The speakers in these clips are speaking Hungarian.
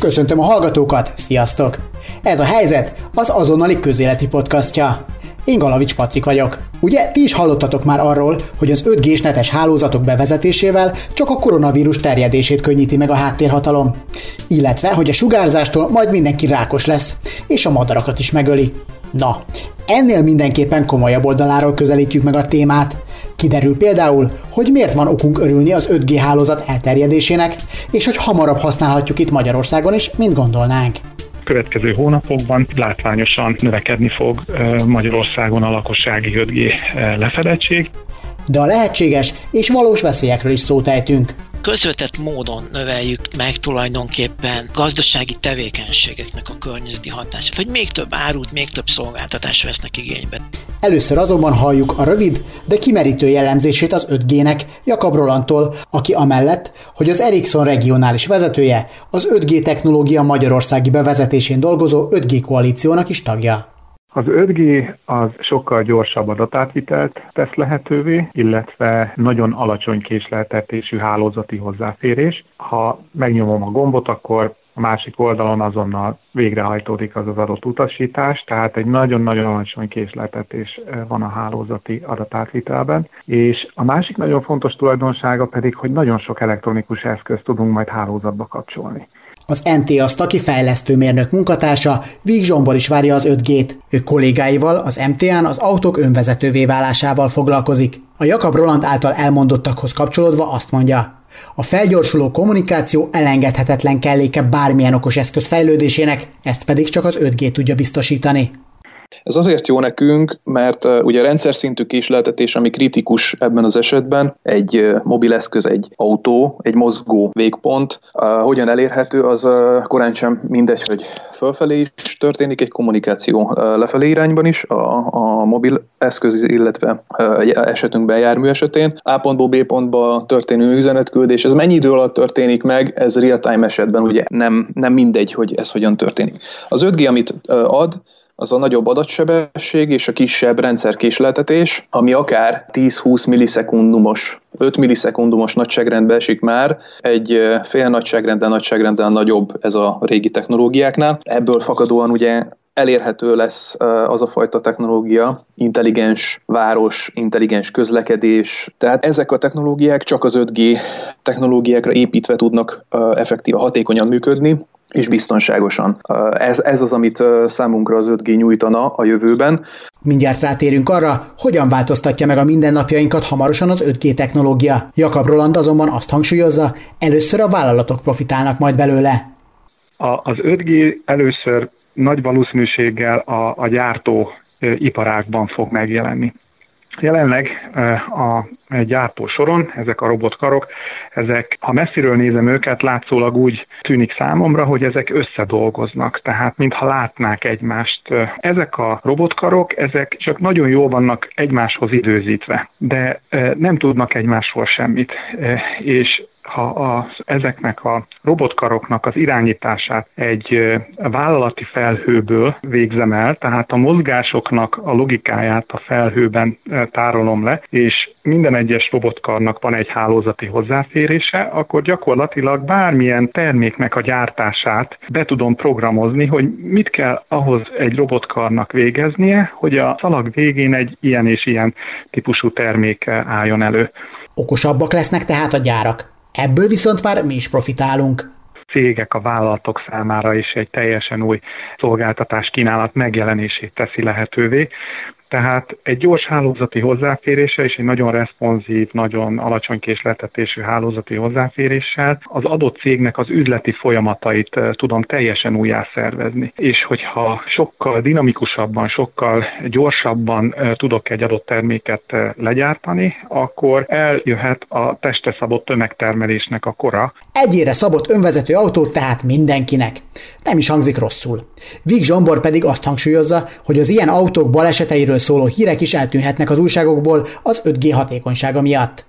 Köszöntöm a hallgatókat, sziasztok! Ez a helyzet az azonnali közéleti podcastja. Én Galavics Patrik vagyok. Ugye ti is hallottatok már arról, hogy az 5G-s netes hálózatok bevezetésével csak a koronavírus terjedését könnyíti meg a háttérhatalom. Illetve, hogy a sugárzástól majd mindenki rákos lesz, és a madarakat is megöli. Na, ennél mindenképpen komolyabb oldaláról közelítjük meg a témát. Kiderül például, hogy miért van okunk örülni az 5G hálózat elterjedésének, és hogy hamarabb használhatjuk itt Magyarországon is, mint gondolnánk következő hónapokban látványosan növekedni fog Magyarországon a lakossági 5G lefedettség. De a lehetséges és valós veszélyekről is szót ejtünk közvetett módon növeljük meg tulajdonképpen gazdasági tevékenységeknek a környezeti hatását, hogy még több árut, még több szolgáltatást vesznek igénybe. Először azonban halljuk a rövid, de kimerítő jellemzését az 5G-nek Jakab Rolandtól, aki amellett, hogy az Ericsson regionális vezetője, az 5G technológia magyarországi bevezetésén dolgozó 5G koalíciónak is tagja. Az 5G az sokkal gyorsabb adatátvitelt tesz lehetővé, illetve nagyon alacsony késleltetésű hálózati hozzáférés. Ha megnyomom a gombot, akkor a másik oldalon azonnal végrehajtódik az az adott utasítás, tehát egy nagyon-nagyon alacsony késleltetés van a hálózati adatátvitelben. És a másik nagyon fontos tulajdonsága pedig, hogy nagyon sok elektronikus eszközt tudunk majd hálózatba kapcsolni. Az NT Asztaki fejlesztő mérnök munkatársa Víg Zsombor is várja az 5G-t. Ő kollégáival az MTA-n az autók önvezetővé válásával foglalkozik. A Jakab Roland által elmondottakhoz kapcsolódva azt mondja, a felgyorsuló kommunikáció elengedhetetlen kelléke bármilyen okos eszköz fejlődésének, ezt pedig csak az 5G tudja biztosítani. Ez azért jó nekünk, mert ugye rendszer szintű késleltetés, ami kritikus ebben az esetben, egy mobileszköz, egy autó, egy mozgó végpont, hogyan elérhető, az korán sem mindegy, hogy fölfelé is történik egy kommunikáció lefelé irányban is, a, a mobil eszköz, illetve esetünkben jármű esetén. A pontból B pontba történő üzenetküldés, ez mennyi idő alatt történik meg, ez real-time esetben ugye nem, nem mindegy, hogy ez hogyan történik. Az 5G, amit ad, az a nagyobb adatsebesség és a kisebb rendszerkésleltetés, ami akár 10-20 millisekundumos, 5 millisekundumos nagyságrendbe esik már, egy fél nagyságrenden, nagyságrenden nagyobb ez a régi technológiáknál. Ebből fakadóan ugye elérhető lesz az a fajta technológia, intelligens város, intelligens közlekedés. Tehát ezek a technológiák csak az 5G technológiákra építve tudnak effektíve hatékonyan működni, és biztonságosan. Ez, ez az, amit számunkra az 5G nyújtana a jövőben. Mindjárt rátérünk arra, hogyan változtatja meg a mindennapjainkat hamarosan az 5G technológia. Jakab Roland azonban azt hangsúlyozza, először a vállalatok profitálnak majd belőle. A, az 5G először nagy valószínűséggel a, a gyártó iparákban fog megjelenni. Jelenleg a gyártó soron, ezek a robotkarok, ezek, ha messziről nézem őket, látszólag úgy tűnik számomra, hogy ezek összedolgoznak, tehát mintha látnák egymást. Ezek a robotkarok, ezek csak nagyon jól vannak egymáshoz időzítve, de nem tudnak egymásról semmit, és ha a, ezeknek a robotkaroknak az irányítását egy vállalati felhőből végzem el, tehát a mozgásoknak a logikáját a felhőben tárolom le, és minden egyes robotkarnak van egy hálózati hozzáférése, akkor gyakorlatilag bármilyen terméknek a gyártását be tudom programozni, hogy mit kell ahhoz egy robotkarnak végeznie, hogy a szalag végén egy ilyen és ilyen típusú termék álljon elő. Okosabbak lesznek tehát a gyárak. Ebből viszont már mi is profitálunk cégek, a vállalatok számára is egy teljesen új szolgáltatás kínálat megjelenését teszi lehetővé. Tehát egy gyors hálózati hozzáférése és egy nagyon responsív, nagyon alacsony késleltetésű hálózati hozzáféréssel az adott cégnek az üzleti folyamatait eh, tudom teljesen újjá szervezni. És hogyha sokkal dinamikusabban, sokkal gyorsabban eh, tudok egy adott terméket eh, legyártani, akkor eljöhet a testre szabott tömegtermelésnek a kora. Egyére szabott önvezető autó tehát mindenkinek. Nem is hangzik rosszul. Víg Zsombor pedig azt hangsúlyozza, hogy az ilyen autók baleseteiről szóló hírek is eltűnhetnek az újságokból az 5G hatékonysága miatt.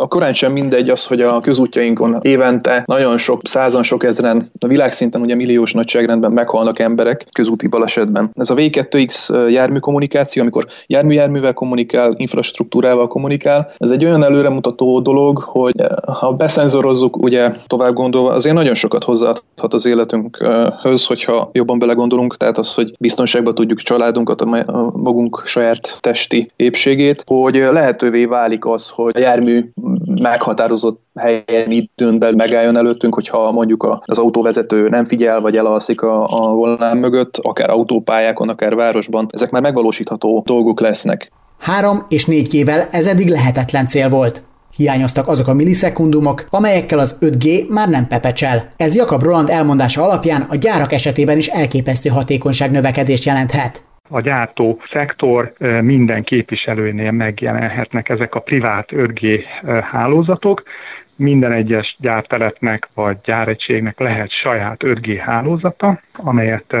A korán sem mindegy az, hogy a közútjainkon évente nagyon sok, százan, sok ezren, a világszinten ugye milliós nagyságrendben meghalnak emberek közúti balesetben. Ez a V2X jármű kommunikáció, amikor jármű-járművel kommunikál, infrastruktúrával kommunikál, ez egy olyan előremutató dolog, hogy ha beszenzorozzuk, ugye tovább gondolva, azért nagyon sokat hozzáadhat az életünkhöz, hogyha jobban belegondolunk, tehát az, hogy biztonságban tudjuk családunkat, a magunk saját testi épségét, hogy lehetővé válik az, hogy a jármű meghatározott helyen időn belül megálljon előttünk, hogyha mondjuk az autóvezető nem figyel, vagy elalszik a, a volán mögött, akár autópályákon, akár városban, ezek már megvalósítható dolgok lesznek. Három és négy gével ez eddig lehetetlen cél volt. Hiányoztak azok a millisekundumok, amelyekkel az 5G már nem pepecsel. Ez Jakab Roland elmondása alapján a gyárak esetében is elképesztő hatékonyság növekedést jelenthet a gyártó szektor minden képviselőnél megjelenhetnek ezek a privát 5G hálózatok. Minden egyes gyártelepnek vagy gyáregységnek lehet saját 5G hálózata, amelyet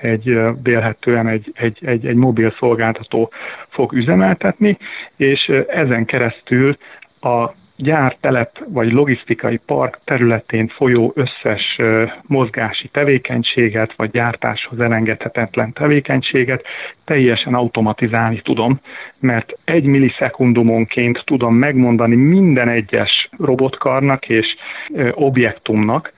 egy vélhetően egy, egy, egy, egy mobil szolgáltató fog üzemeltetni, és ezen keresztül a gyártelep vagy logisztikai park területén folyó összes mozgási tevékenységet, vagy gyártáshoz elengedhetetlen tevékenységet teljesen automatizálni tudom, mert egy millisekundumonként tudom megmondani minden egyes robotkarnak és objektumnak,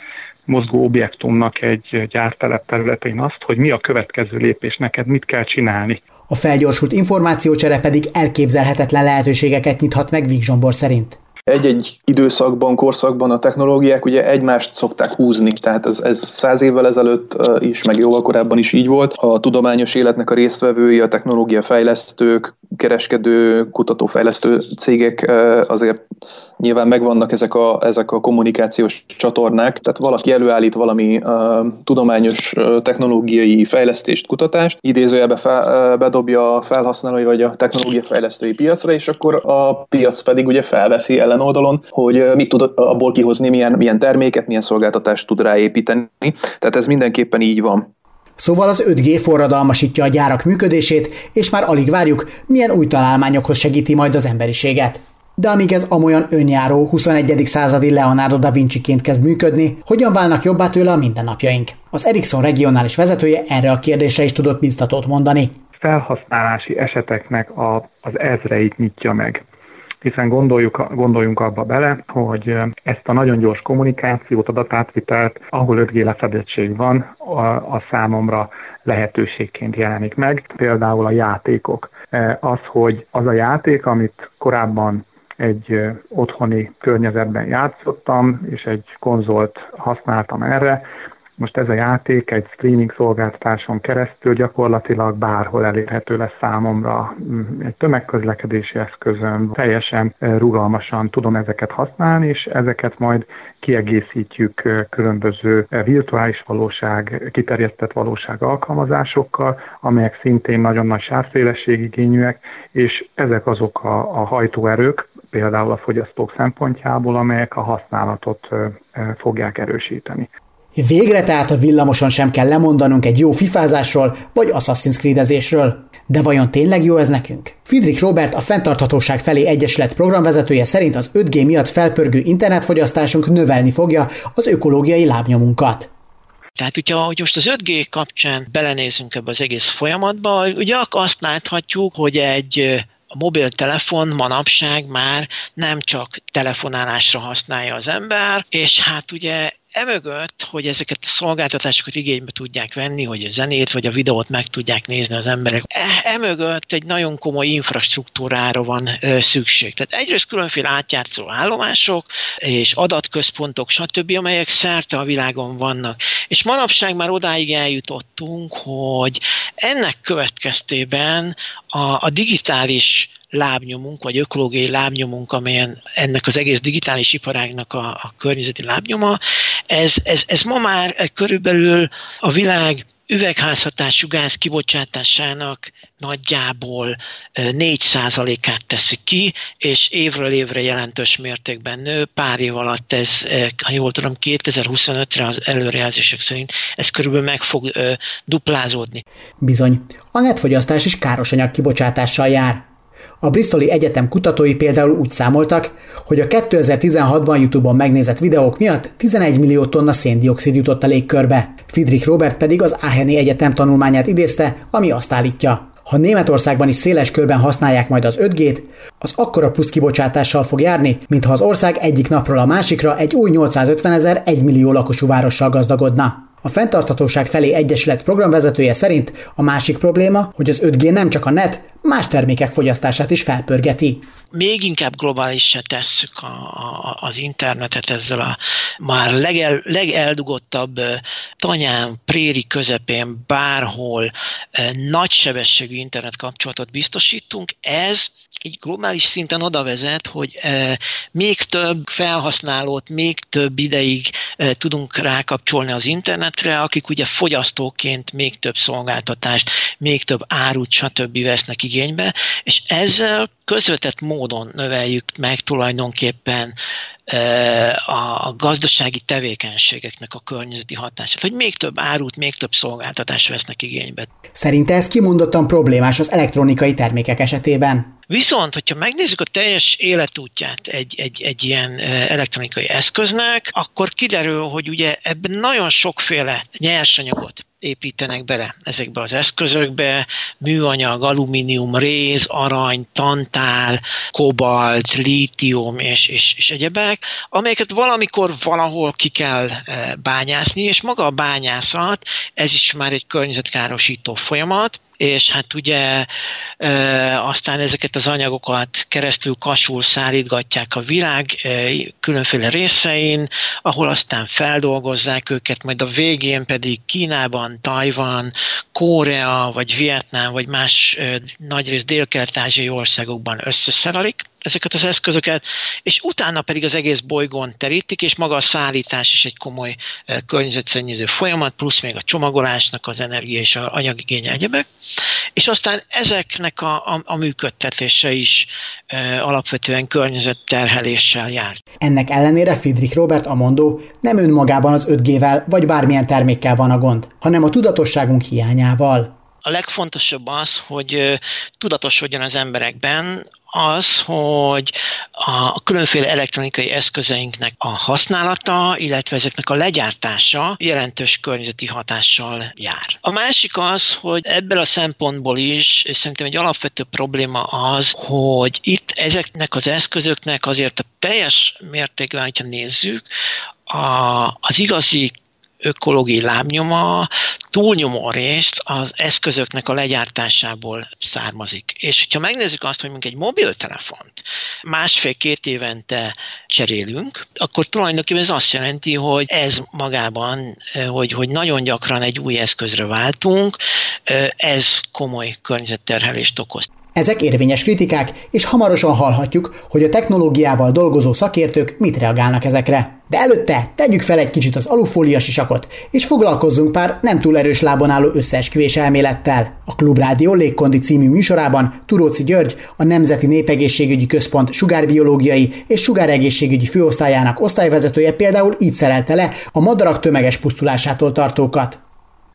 mozgó objektumnak egy gyártelep területén azt, hogy mi a következő lépés, neked mit kell csinálni. A felgyorsult információcsere pedig elképzelhetetlen lehetőségeket nyithat meg Víg Zsombor szerint egy-egy időszakban, korszakban a technológiák ugye egymást szokták húzni, tehát ez, ez száz évvel ezelőtt is, meg jóval korábban is így volt. A tudományos életnek a résztvevői, a technológia fejlesztők, kereskedő, kutatófejlesztő cégek azért nyilván megvannak ezek a, ezek a kommunikációs csatornák, tehát valaki előállít valami uh, tudományos uh, technológiai fejlesztést, kutatást, idézőjelbe fel, uh, bedobja a felhasználói vagy a technológia fejlesztői piacra, és akkor a piac pedig ugye felveszi ellen oldalon, hogy mit tud abból kihozni, milyen, milyen terméket, milyen szolgáltatást tud ráépíteni. Tehát ez mindenképpen így van. Szóval az 5G forradalmasítja a gyárak működését, és már alig várjuk, milyen új találmányokhoz segíti majd az emberiséget. De amíg ez amolyan önjáró 21. századi Leonardo da Vinci-ként kezd működni, hogyan válnak jobbá tőle a mindennapjaink? Az Ericsson regionális vezetője erre a kérdésre is tudott biztatót mondani. Felhasználási eseteknek a, az ezreit nyitja meg hiszen gondoljuk, gondoljunk abba bele, hogy ezt a nagyon gyors kommunikációt, a datátvitelt, ahol 5G lefedettség van, a, a számomra lehetőségként jelenik meg. Például a játékok. Az, hogy az a játék, amit korábban egy otthoni környezetben játszottam, és egy konzolt használtam erre. Most ez a játék egy streaming szolgáltatáson keresztül gyakorlatilag bárhol elérhető lesz számomra. Mm, egy tömegközlekedési eszközön teljesen rugalmasan tudom ezeket használni, és ezeket majd kiegészítjük különböző virtuális valóság, kiterjesztett valóság alkalmazásokkal, amelyek szintén nagyon nagy sávszélességigényűek, és ezek azok a, a hajtóerők, például a fogyasztók szempontjából, amelyek a használatot fogják erősíteni. Végre tehát a villamoson sem kell lemondanunk egy jó fifázásról vagy Assassin's Creed-ezésről. De vajon tényleg jó ez nekünk? Friedrich Robert, a Fentarthatóság felé Egyesület programvezetője szerint az 5G miatt felpörgő internetfogyasztásunk növelni fogja az ökológiai lábnyomunkat. Tehát, hogyha hogy most az 5G kapcsán belenézünk ebbe az egész folyamatba, ugye azt láthatjuk, hogy egy a mobiltelefon manapság már nem csak telefonálásra használja az ember, és hát ugye emögött, hogy ezeket a szolgáltatásokat igénybe tudják venni, hogy a zenét vagy a videót meg tudják nézni az emberek, e, emögött egy nagyon komoly infrastruktúrára van ö, szükség. Tehát egyrészt különféle átjátszó állomások és adatközpontok, stb., amelyek szerte a világon vannak. És manapság már odáig eljutottunk, hogy ennek következtében a, a digitális lábnyomunk, vagy ökológiai lábnyomunk, amelyen ennek az egész digitális iparágnak a, a környezeti lábnyoma, ez, ez, ez ma már körülbelül a világ üvegházhatású gáz kibocsátásának nagyjából 4%-át teszi ki, és évről évre jelentős mértékben nő. Pár év alatt ez, ha jól tudom, 2025-re az előrejelzések szerint ez körülbelül meg fog duplázódni. Bizony, a netfogyasztás is káros anyag kibocsátással jár. A Bristoli Egyetem kutatói például úgy számoltak, hogy a 2016-ban YouTube-on megnézett videók miatt 11 millió tonna széndiokszid jutott a légkörbe. Friedrich Robert pedig az Aacheni Egyetem tanulmányát idézte, ami azt állítja. Ha Németországban is széles körben használják majd az 5G-t, az akkora plusz kibocsátással fog járni, mintha az ország egyik napról a másikra egy új 850 ezer 1 millió lakosú várossal gazdagodna. A Fentarthatóság felé Egyesület programvezetője szerint a másik probléma, hogy az 5G nem csak a net, más termékek fogyasztását is felpörgeti. Még inkább globálisra tesszük a, a, az internetet ezzel a már legel, legeldugottabb tanyán, préri közepén, bárhol nagysebességű internet kapcsolatot biztosítunk. Ez egy globális szinten oda vezet, hogy még több felhasználót, még több ideig tudunk rákapcsolni az internetre, akik ugye fogyasztóként még több szolgáltatást, még több árut, stb. vesznek igénybe, és ezzel közvetett módon növeljük meg tulajdonképpen a gazdasági tevékenységeknek a környezeti hatását, hogy még több árut, még több szolgáltatást vesznek igénybe. Szerinte ez kimondottan problémás az elektronikai termékek esetében? Viszont, hogyha megnézzük a teljes életútját egy, egy, egy ilyen elektronikai eszköznek, akkor kiderül, hogy ugye ebben nagyon sokféle nyersanyagot építenek bele ezekbe az eszközökbe, műanyag, alumínium, réz, arany, tantál, kobalt, lítium és, és, és egyebek, amelyeket valamikor valahol ki kell bányászni, és maga a bányászat, ez is már egy környezetkárosító folyamat, és hát ugye e, aztán ezeket az anyagokat keresztül kasul szállítgatják a világ e, különféle részein, ahol aztán feldolgozzák őket, majd a végén pedig Kínában, Tajvan, Korea, vagy Vietnám, vagy más e, nagyrészt dél-kelet-ázsiai országokban összeszerelik ezeket az eszközöket, és utána pedig az egész bolygón terítik, és maga a szállítás is egy komoly környezetszennyező folyamat, plusz még a csomagolásnak az energia és a anyagigény egyebek és aztán ezeknek a, a, a működtetése is e, alapvetően környezetterheléssel jár. Ennek ellenére Friedrich Robert a mondó nem önmagában az 5G-vel vagy bármilyen termékkel van a gond, hanem a tudatosságunk hiányával. A legfontosabb az, hogy tudatosodjon az emberekben az, hogy a különféle elektronikai eszközeinknek a használata, illetve ezeknek a legyártása jelentős környezeti hatással jár. A másik az, hogy ebből a szempontból is szerintem egy alapvető probléma az, hogy itt ezeknek az eszközöknek azért a teljes mértékben, hogyha nézzük, a, az igazi ökológiai lábnyoma túlnyomó részt az eszközöknek a legyártásából származik. És hogyha megnézzük azt, hogy mondjuk egy mobiltelefont másfél-két évente cserélünk, akkor tulajdonképpen ez azt jelenti, hogy ez magában, hogy, hogy nagyon gyakran egy új eszközre váltunk, ez komoly környezetterhelést okoz. Ezek érvényes kritikák, és hamarosan hallhatjuk, hogy a technológiával dolgozó szakértők mit reagálnak ezekre. De előtte tegyük fel egy kicsit az alufólia sisakot, és foglalkozzunk pár nem túl erős lábon álló összeesküvés elmélettel. A Klubrádió Légkondi című műsorában Turóci György, a Nemzeti Népegészségügyi Központ sugárbiológiai és sugáregészségügyi főosztályának osztályvezetője például így szerelte le a madarak tömeges pusztulásától tartókat.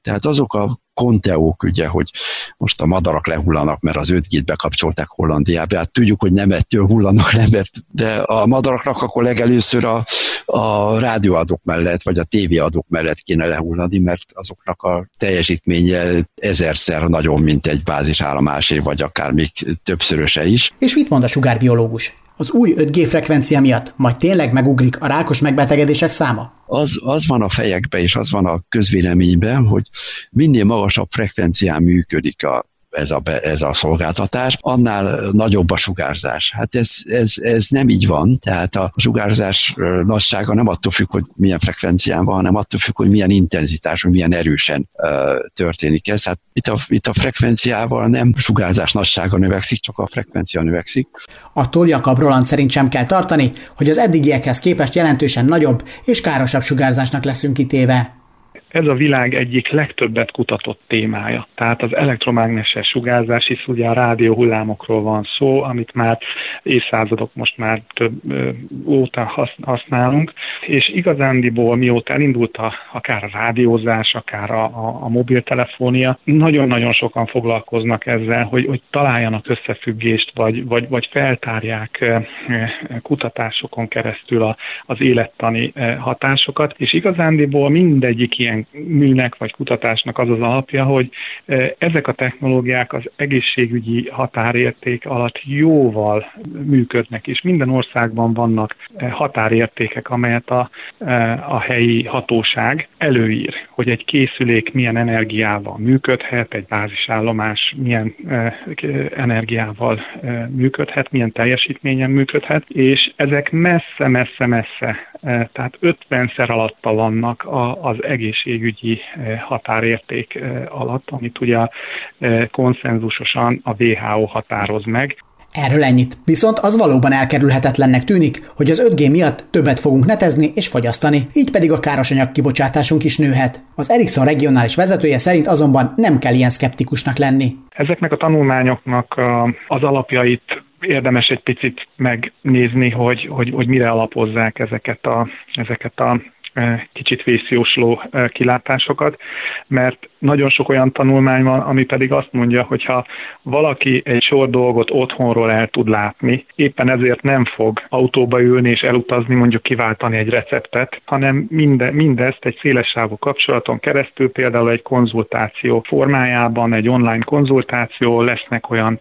Tehát azok a konteók, ugye, hogy most a madarak lehullanak, mert az 5 g bekapcsolták Hollandiába. Hát tudjuk, hogy nem ettől hullanak le, mert de a madaraknak akkor legelőször a, a rádióadók mellett, vagy a tévéadók mellett kéne lehullani, mert azoknak a teljesítménye ezerszer nagyon, mint egy bázisállomásé, vagy akár még többszöröse is. És mit mond a sugárbiológus? Az új 5G frekvencia miatt majd tényleg megugrik a rákos megbetegedések száma? Az, az van a fejekben és az van a közvéleményben, hogy minél magasabb frekvencián működik a ez a, ez a szolgáltatás, annál nagyobb a sugárzás. Hát ez, ez, ez nem így van, tehát a sugárzás nagysága nem attól függ, hogy milyen frekvencián van, hanem attól függ, hogy milyen intenzitás, hogy milyen erősen történik ez. Hát itt a, itt a frekvenciával nem sugárzás nagysága növekszik, csak a frekvencia növekszik. A Jakab Roland szerint sem kell tartani, hogy az eddigiekhez képest jelentősen nagyobb és károsabb sugárzásnak leszünk kitéve ez a világ egyik legtöbbet kutatott témája. Tehát az elektromágneses sugárzás, hisz ugye a rádióhullámokról van szó, amit már évszázadok most már több óta használunk, és igazándiból mióta elindult a, akár a rádiózás, akár a, a, a mobiltelefónia, nagyon-nagyon sokan foglalkoznak ezzel, hogy, hogy találjanak összefüggést, vagy, vagy, vagy feltárják kutatásokon keresztül a, az élettani hatásokat, és igazándiból mindegyik ilyen műnek vagy kutatásnak az az alapja, hogy ezek a technológiák az egészségügyi határérték alatt jóval működnek, és minden országban vannak határértékek, amelyet a, a helyi hatóság előír, hogy egy készülék milyen energiával működhet, egy bázisállomás milyen energiával működhet, milyen teljesítményen működhet, és ezek messze-messze-messze, tehát 50-szer alatta vannak az egészségügyi határérték alatt, amit ugye konszenzusosan a WHO határoz meg. Erről ennyit. Viszont az valóban elkerülhetetlennek tűnik, hogy az 5G miatt többet fogunk netezni és fogyasztani, így pedig a károsanyag kibocsátásunk is nőhet. Az Ericsson regionális vezetője szerint azonban nem kell ilyen szkeptikusnak lenni. Ezeknek a tanulmányoknak az alapjait érdemes egy picit megnézni, hogy, hogy, hogy mire alapozzák ezeket a, ezeket a kicsit vészjósló kilátásokat, mert nagyon sok olyan tanulmány van, ami pedig azt mondja, hogy ha valaki egy sor dolgot otthonról el tud látni, éppen ezért nem fog autóba ülni és elutazni, mondjuk kiváltani egy receptet, hanem minde, mindezt egy szélessávú kapcsolaton keresztül, például egy konzultáció formájában, egy online konzultáció, lesznek olyan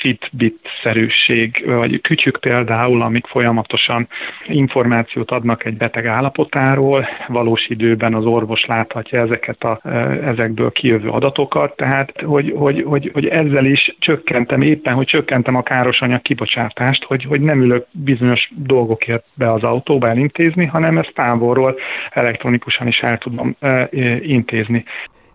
Fitbit-szerűség, vagy kütyük például, amik folyamatosan információt adnak egy beteg állapotáról, valós időben az orvos láthatja ezeket a ezekből kijövő adatokat, tehát hogy, hogy, hogy, hogy ezzel is csökkentem éppen, hogy csökkentem a károsanyag kibocsátást, hogy, hogy nem ülök bizonyos dolgokért be az autóba elintézni, hanem ezt távolról elektronikusan is el tudom e, intézni.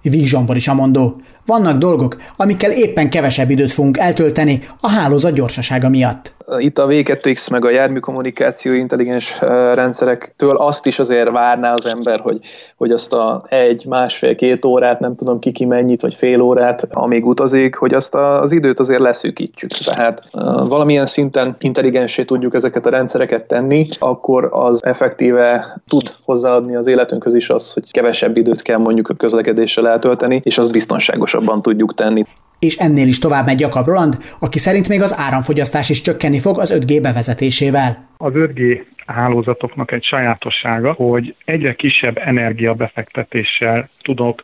Víg Zsombor is mondó. Vannak dolgok, amikkel éppen kevesebb időt fogunk eltölteni a hálózat gyorsasága miatt itt a V2X meg a járműkommunikáció intelligens rendszerektől azt is azért várná az ember, hogy, hogy azt a egy, másfél, két órát, nem tudom ki ki mennyit, vagy fél órát, amíg utazik, hogy azt az időt azért leszűkítsük. Tehát valamilyen szinten intelligensé tudjuk ezeket a rendszereket tenni, akkor az effektíve tud hozzáadni az életünkhöz is az, hogy kevesebb időt kell mondjuk a közlekedéssel eltölteni, és azt biztonságosabban tudjuk tenni. És ennél is tovább megy Jakab Roland, aki szerint még az áramfogyasztás is csökkenni fog az 5G bevezetésével. Az 5G hálózatoknak egy sajátossága, hogy egyre kisebb energiabefektetéssel tudok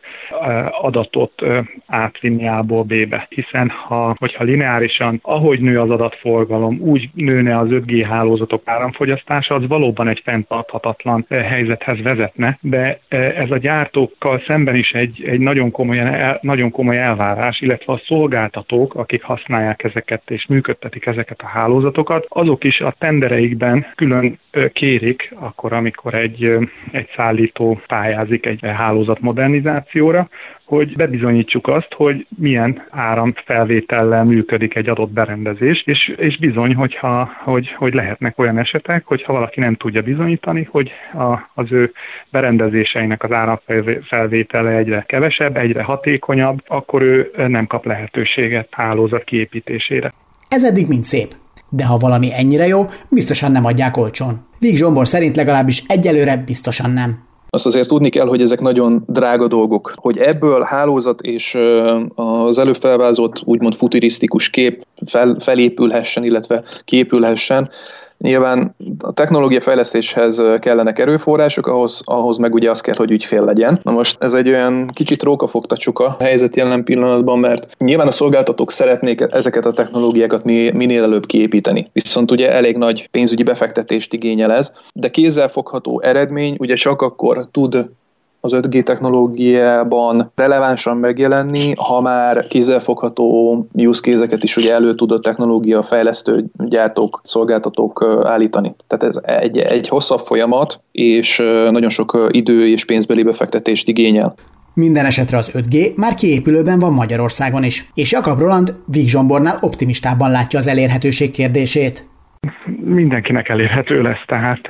adatot átvinni A-ból B-be. Hiszen ha, hogyha lineárisan, ahogy nő az adatforgalom, úgy nőne az 5G hálózatok áramfogyasztása, az valóban egy fenntarthatatlan helyzethez vezetne, de ez a gyártókkal szemben is egy, egy nagyon, komoly, nagyon komoly elvárás, illetve a szolgáltatók, akik használják ezeket és működtetik ezeket a hálózatokat, azok is a tendereikben külön kérik, akkor amikor egy, egy szállító pályázik egy hálózat modernizációra, hogy bebizonyítsuk azt, hogy milyen áramfelvétellel működik egy adott berendezés, és, és bizony, hogyha, hogy, hogy lehetnek olyan esetek, hogyha valaki nem tudja bizonyítani, hogy a, az ő berendezéseinek az áramfelvétele egyre kevesebb, egyre hatékonyabb, akkor ő nem kap lehetőséget hálózat kiépítésére. Ez eddig mind szép de ha valami ennyire jó, biztosan nem adják olcsón. Víg Zsombor szerint legalábbis egyelőre biztosan nem. Azt azért tudni kell, hogy ezek nagyon drága dolgok. Hogy ebből hálózat és az előbb felvázott úgymond futurisztikus kép fel, felépülhessen, illetve képülhessen, Nyilván a technológia fejlesztéshez kellenek erőforrások, ahhoz, ahhoz meg ugye az kell, hogy ügyfél legyen. Na most ez egy olyan kicsit rókafogta csuka helyzet jelen pillanatban, mert nyilván a szolgáltatók szeretnék ezeket a technológiákat minél előbb kiépíteni. Viszont ugye elég nagy pénzügyi befektetést igényel ez, de kézzelfogható eredmény ugye csak akkor tud az 5G technológiában relevánsan megjelenni, ha már kézzelfogható use case is ugye elő tud a technológia fejlesztő gyártók, szolgáltatók állítani. Tehát ez egy, egy hosszabb folyamat, és nagyon sok idő és pénzbeli befektetést igényel. Minden esetre az 5G már kiépülőben van Magyarországon is, és Jakab Roland Víg optimistában látja az elérhetőség kérdését mindenkinek elérhető lesz. Tehát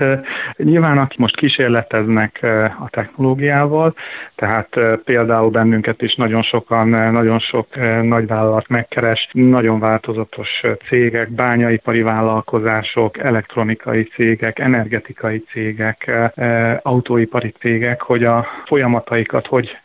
nyilván akik most kísérleteznek a technológiával, tehát például bennünket is nagyon sokan, nagyon sok nagyvállalat megkeres, nagyon változatos cégek, bányaipari vállalkozások, elektronikai cégek, energetikai cégek, autóipari cégek, hogy a folyamataikat hogy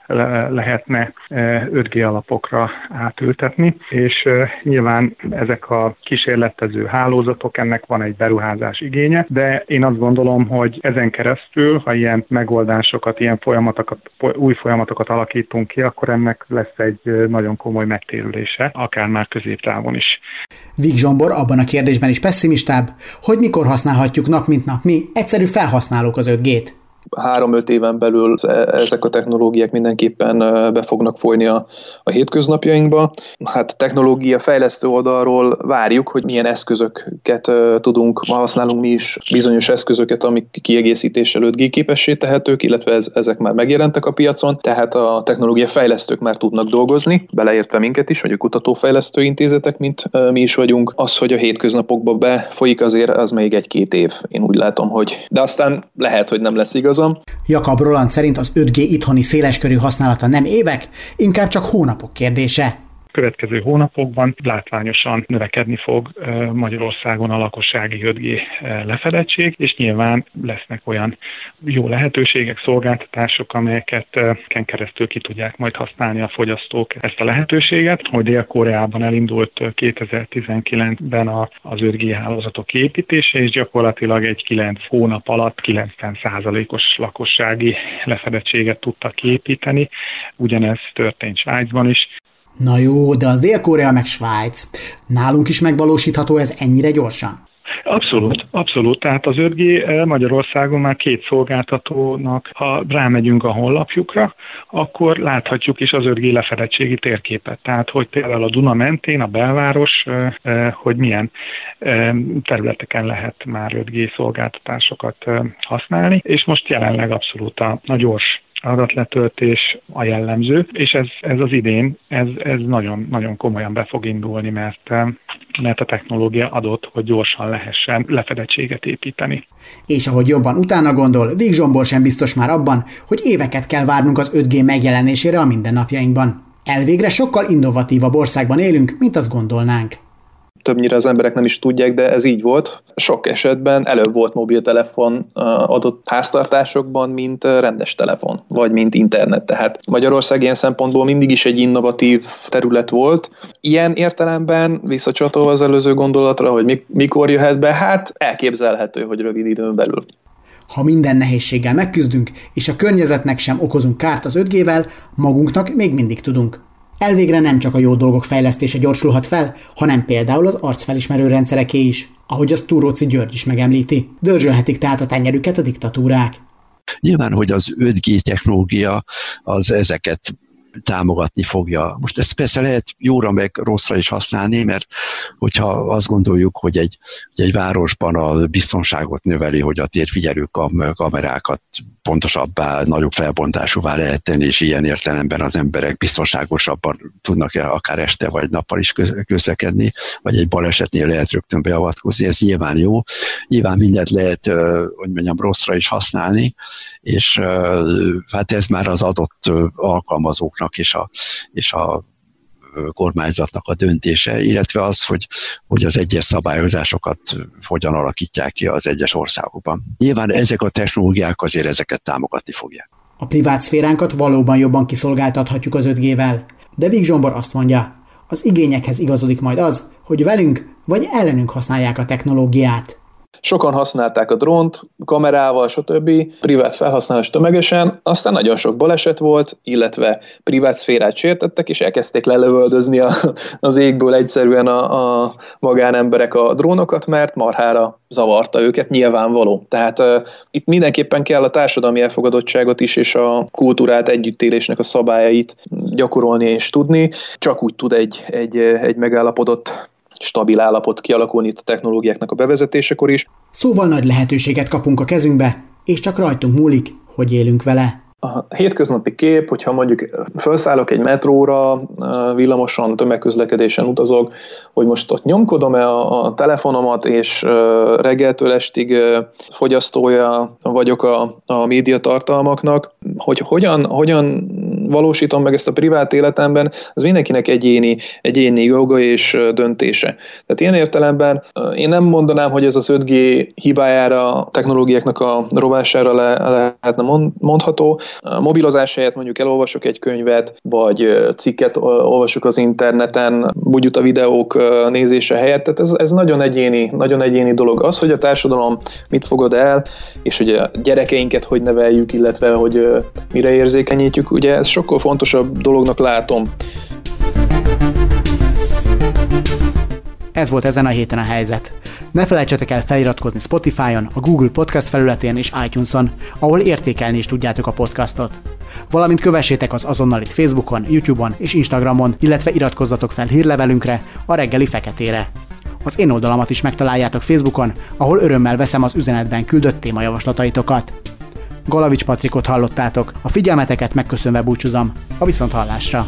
lehetne 5G alapokra átültetni, és nyilván ezek a kísérletező hálózatok, ennek van egy beruházás igénye, de én azt gondolom, hogy ezen keresztül, ha ilyen megoldásokat, ilyen folyamatokat, új folyamatokat alakítunk ki, akkor ennek lesz egy nagyon komoly megtérülése, akár már középtávon is. Vig Zsombor abban a kérdésben is pessimistább, hogy mikor használhatjuk nap mint nap mi, egyszerű felhasználók az 5G-t három-öt éven belül ezek a technológiák mindenképpen be fognak folyni a, a hétköznapjainkba. Hát technológia fejlesztő oldalról várjuk, hogy milyen eszközöket tudunk, ma használunk mi is bizonyos eszközöket, amik kiegészítés előtt képessé tehetők, illetve ez, ezek már megjelentek a piacon, tehát a technológia fejlesztők már tudnak dolgozni, beleértve minket is, vagy a kutatófejlesztő intézetek, mint mi is vagyunk. Az, hogy a hétköznapokba befolyik azért, az még egy-két év, én úgy látom, hogy de aztán lehet, hogy nem lesz igaz igazam. Jakab Roland szerint az 5G itthoni széleskörű használata nem évek, inkább csak hónapok kérdése következő hónapokban látványosan növekedni fog Magyarországon a lakossági 5G lefedettség, és nyilván lesznek olyan jó lehetőségek, szolgáltatások, amelyeket keresztül ki tudják majd használni a fogyasztók ezt a lehetőséget, hogy Dél-Koreában elindult 2019-ben az 5G hálózatok építése, és gyakorlatilag egy 9 hónap alatt 90%-os lakossági lefedettséget tudtak kiépíteni. Ugyanez történt Svájcban is. Na jó, de az Dél-Korea meg Svájc. Nálunk is megvalósítható ez ennyire gyorsan? Abszolút, abszolút. Tehát az 5G eh, Magyarországon már két szolgáltatónak, ha rámegyünk a honlapjukra, akkor láthatjuk is az 5G lefedettségi térképet. Tehát, hogy például a Duna mentén, a belváros, eh, eh, hogy milyen területeken lehet már 5G szolgáltatásokat használni, és most jelenleg abszolút a, a gyors adatletöltés a jellemző, és ez, ez az idén, ez, ez nagyon, nagyon komolyan be fog indulni, mert, mert a technológia adott, hogy gyorsan lehessen lefedettséget építeni. És ahogy jobban utána gondol, Vég Zsombor sem biztos már abban, hogy éveket kell várnunk az 5G megjelenésére a mindennapjainkban. Elvégre sokkal innovatívabb országban élünk, mint azt gondolnánk többnyire az emberek nem is tudják, de ez így volt. Sok esetben előbb volt mobiltelefon adott háztartásokban, mint rendes telefon, vagy mint internet. Tehát Magyarország ilyen szempontból mindig is egy innovatív terület volt. Ilyen értelemben visszacsatolva az előző gondolatra, hogy mikor jöhet be, hát elképzelhető, hogy rövid időn belül. Ha minden nehézséggel megküzdünk, és a környezetnek sem okozunk kárt az 5G-vel, magunknak még mindig tudunk. Elvégre nem csak a jó dolgok fejlesztése gyorsulhat fel, hanem például az arcfelismerő rendszereké is, ahogy azt Túróci György is megemlíti. Dörzsölhetik tehát a tenyerüket a diktatúrák. Nyilván, hogy az 5G technológia az ezeket támogatni fogja. Most ezt persze lehet jóra meg rosszra is használni, mert hogyha azt gondoljuk, hogy egy, hogy egy városban a biztonságot növeli, hogy a térfigyelő kamerákat pontosabbá, nagyobb felbontásúvá lehet tenni, és ilyen értelemben az emberek biztonságosabban tudnak akár este vagy nappal is közlekedni, vagy egy balesetnél lehet rögtön beavatkozni, ez nyilván jó. Nyilván mindent lehet, hogy mondjam, rosszra is használni, és hát ez már az adott alkalmazóknak és a, és a kormányzatnak a döntése, illetve az, hogy, hogy az egyes szabályozásokat hogyan alakítják ki az egyes országokban. Nyilván ezek a technológiák azért ezeket támogatni fogják. A privát szféránkat valóban jobban kiszolgáltathatjuk az 5G-vel, de Vig Zsombor azt mondja, az igényekhez igazodik majd az, hogy velünk vagy ellenünk használják a technológiát. Sokan használták a drónt, kamerával, stb. privát felhasználás tömegesen, aztán nagyon sok baleset volt, illetve privát szférát sértettek, és elkezdték lelövöldözni a, az égből egyszerűen a, a magánemberek a drónokat, mert marhára zavarta őket, nyilvánvaló. Tehát uh, itt mindenképpen kell a társadalmi elfogadottságot is, és a kultúrát együttélésnek a szabályait gyakorolni és tudni. Csak úgy tud egy, egy, egy megállapodott stabil állapot kialakulni itt a technológiáknak a bevezetésekor is. Szóval nagy lehetőséget kapunk a kezünkbe, és csak rajtunk múlik, hogy élünk vele. a hétköznapi kép, hogyha mondjuk felszállok egy metróra, villamoson, tömegközlekedésen utazok, hogy most ott nyomkodom-e a, a telefonomat, és reggeltől estig fogyasztója vagyok a, a médiatartalmaknak, hogy hogyan, hogyan valósítom meg ezt a privát életemben, az mindenkinek egyéni, egyéni joga és döntése. Tehát ilyen értelemben én nem mondanám, hogy ez az 5G hibájára, technológiáknak a rovására le, lehetne mondható. A mobilozás helyett mondjuk elolvasok egy könyvet, vagy cikket olvasok az interneten, a videók nézése helyett, tehát ez, ez nagyon egyéni, nagyon egyéni dolog. Az, hogy a társadalom mit fogad el, és hogy a gyerekeinket hogy neveljük, illetve hogy mire érzékenyítjük, ugye ez sokkal fontosabb dolognak látom. Ez volt ezen a héten a helyzet. Ne felejtsetek el feliratkozni Spotify-on, a Google Podcast felületén és iTunes-on, ahol értékelni is tudjátok a podcastot. Valamint kövessétek az azonnal itt Facebookon, YouTube-on és Instagramon, illetve iratkozzatok fel hírlevelünkre, a reggeli feketére. Az én oldalamat is megtaláljátok Facebookon, ahol örömmel veszem az üzenetben küldött témajavaslataitokat. Galavics Patrikot hallottátok, a figyelmeteket megköszönve búcsúzom, a viszont hallásra!